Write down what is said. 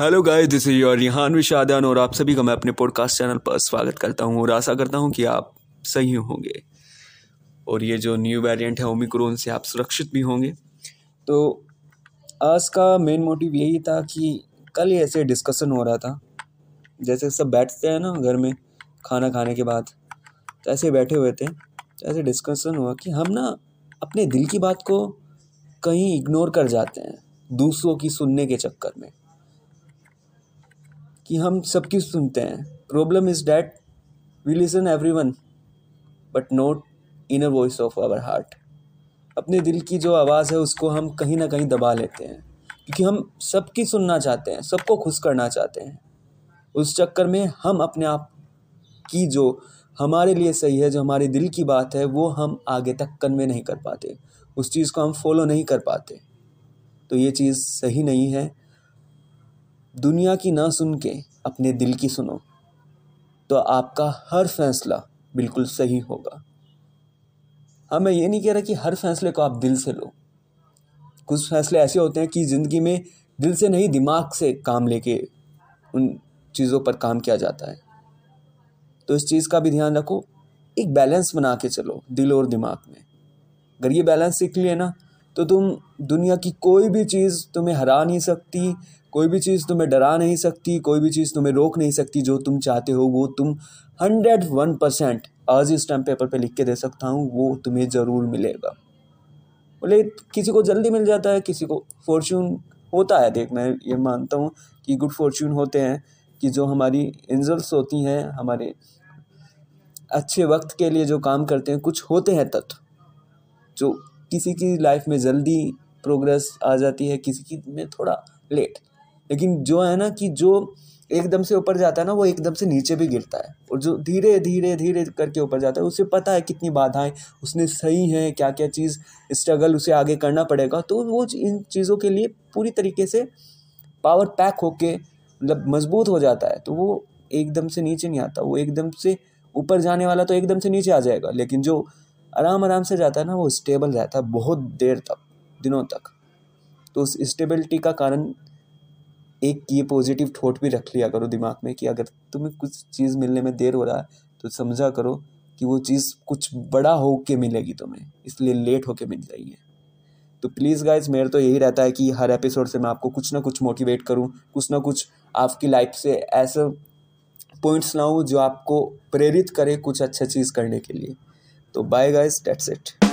Hello guys this is your Rihan Vishadan और आप सभी का मैं अपने पॉडकास्ट चैनल पर स्वागत करता हूँ और आशा करता हूँ कि आप सही होंगे। और ये जो न्यू वेरिएंट है ओमिक्रोन से आप सुरक्षित भी होंगे। तो आज का मेन मोटिव यही था कि कल ही ऐसे डिस्कशन हो रहा था। जैसे सब बैठते हैं ना घर में, खाना खाने के बाद तो ऐसे बैठे हुए थे तो ऐसे डिस्कशन हुआ कि हम ना अपने दिल की बात को कहीं इग्नोर कर जाते हैं, दूसरों की सुनने के चक्कर में। कि हम सबकी सुनते हैं। Problem is that we listen everyone but not inner voice of our heart अपने दिल की जो आवाज़ है, उसको हम कहीं ना कहीं दबा लेते हैं। क्योंकि हम सबकी सुनना चाहते हैं, सबको खुश करना चाहते हैं। उस चक्कर में हम अपने आप की जो हमारे लिए सही है, जो हमारे दिल की बात है, वो हम आगे तक कन्वे नहीं कर पाते। उस चीज़ को हम फॉलो नहीं कर पाते। तो ये चीज़ सही नहीं है। दुनिया की ना सुन के अपने दिल की सुनो तो आपका हर फैसला बिल्कुल सही होगा। हाँ मैं ये नहीं कह रहा कि हर फैसले को आप दिल से लो। कुछ फैसले ऐसे होते हैं कि ज़िंदगी में दिल से नहीं, दिमाग से काम लेके उन चीज़ों पर काम किया जाता है। तो इस चीज़ का भी ध्यान रखो, एक बैलेंस बना के चलो दिल और दिमाग में। अगर ये बैलेंस सीख लिए ना तो तुम दुनिया की कोई भी चीज़ तुम्हें हरा नहीं सकती कोई भी चीज़ तुम्हें डरा नहीं सकती, कोई भी चीज़ तुम्हें रोक नहीं सकती, जो तुम चाहते हो, वो तुम हंड्रेड वन परसेंट आज इस टाइम पेपर पे लिख के दे सकता हूँ, वो तुम्हें ज़रूर मिलेगा। बोले, किसी को जल्दी मिल जाता है, किसी को फॉर्चून होता है। देख, मैं ये मानता हूँ कि गुड फॉर्चून होते हैं, कि जो हमारी इंजल्स होती हैं, हमारे अच्छे वक्त के लिए जो काम करते हैं, कुछ होते हैं तत्व जो किसी की लाइफ में जल्दी प्रोग्रेस आ जाती है, किसी की में थोड़ा लेट लेकिन जो है ना कि जो एकदम से ऊपर जाता है ना, वो एकदम से नीचे भी गिरता है। और जो धीरे धीरे धीरे करके ऊपर जाता है, उसे पता है कितनी बाधाएँ, उसने सही हैं क्या क्या चीज़ स्ट्रगल उसे आगे करना पड़ेगा। तो वो इन चीज़ों के लिए पूरी तरीके से पावर पैक होके मतलब मज़बूत हो जाता है। तो वो एकदम से नीचे नहीं आता, वो एकदम से ऊपर जाने वाला तो एकदम से नीचे आ जाएगा। लेकिन जो आराम आराम से जाता है ना, वो स्टेबल रहता है बहुत देर तक, दिनों तक। तो उस स्टेबिलिटी का कारण एक ये पॉजिटिव थॉट भी रख लिया करो दिमाग में कि अगर तुम्हें कुछ चीज़ मिलने में देर हो रहा है तो समझा करो कि वो चीज़ कुछ बड़ा हो के मिलेगी तुम्हें, इसलिए लेट होके मिल है। तो प्लीज़ गाइज़ मेरा तो यही रहता है कि हर एपिसोड से मैं आपको कुछ ना कुछ मोटिवेट करूँ, कुछ ना कुछ आपकी लाइफ से ऐसे पॉइंट्स लाऊँ जो आपको प्रेरित करे कुछ अच्छा चीज़ करने के लिए। तो बाय गाइज़ डेट्स इट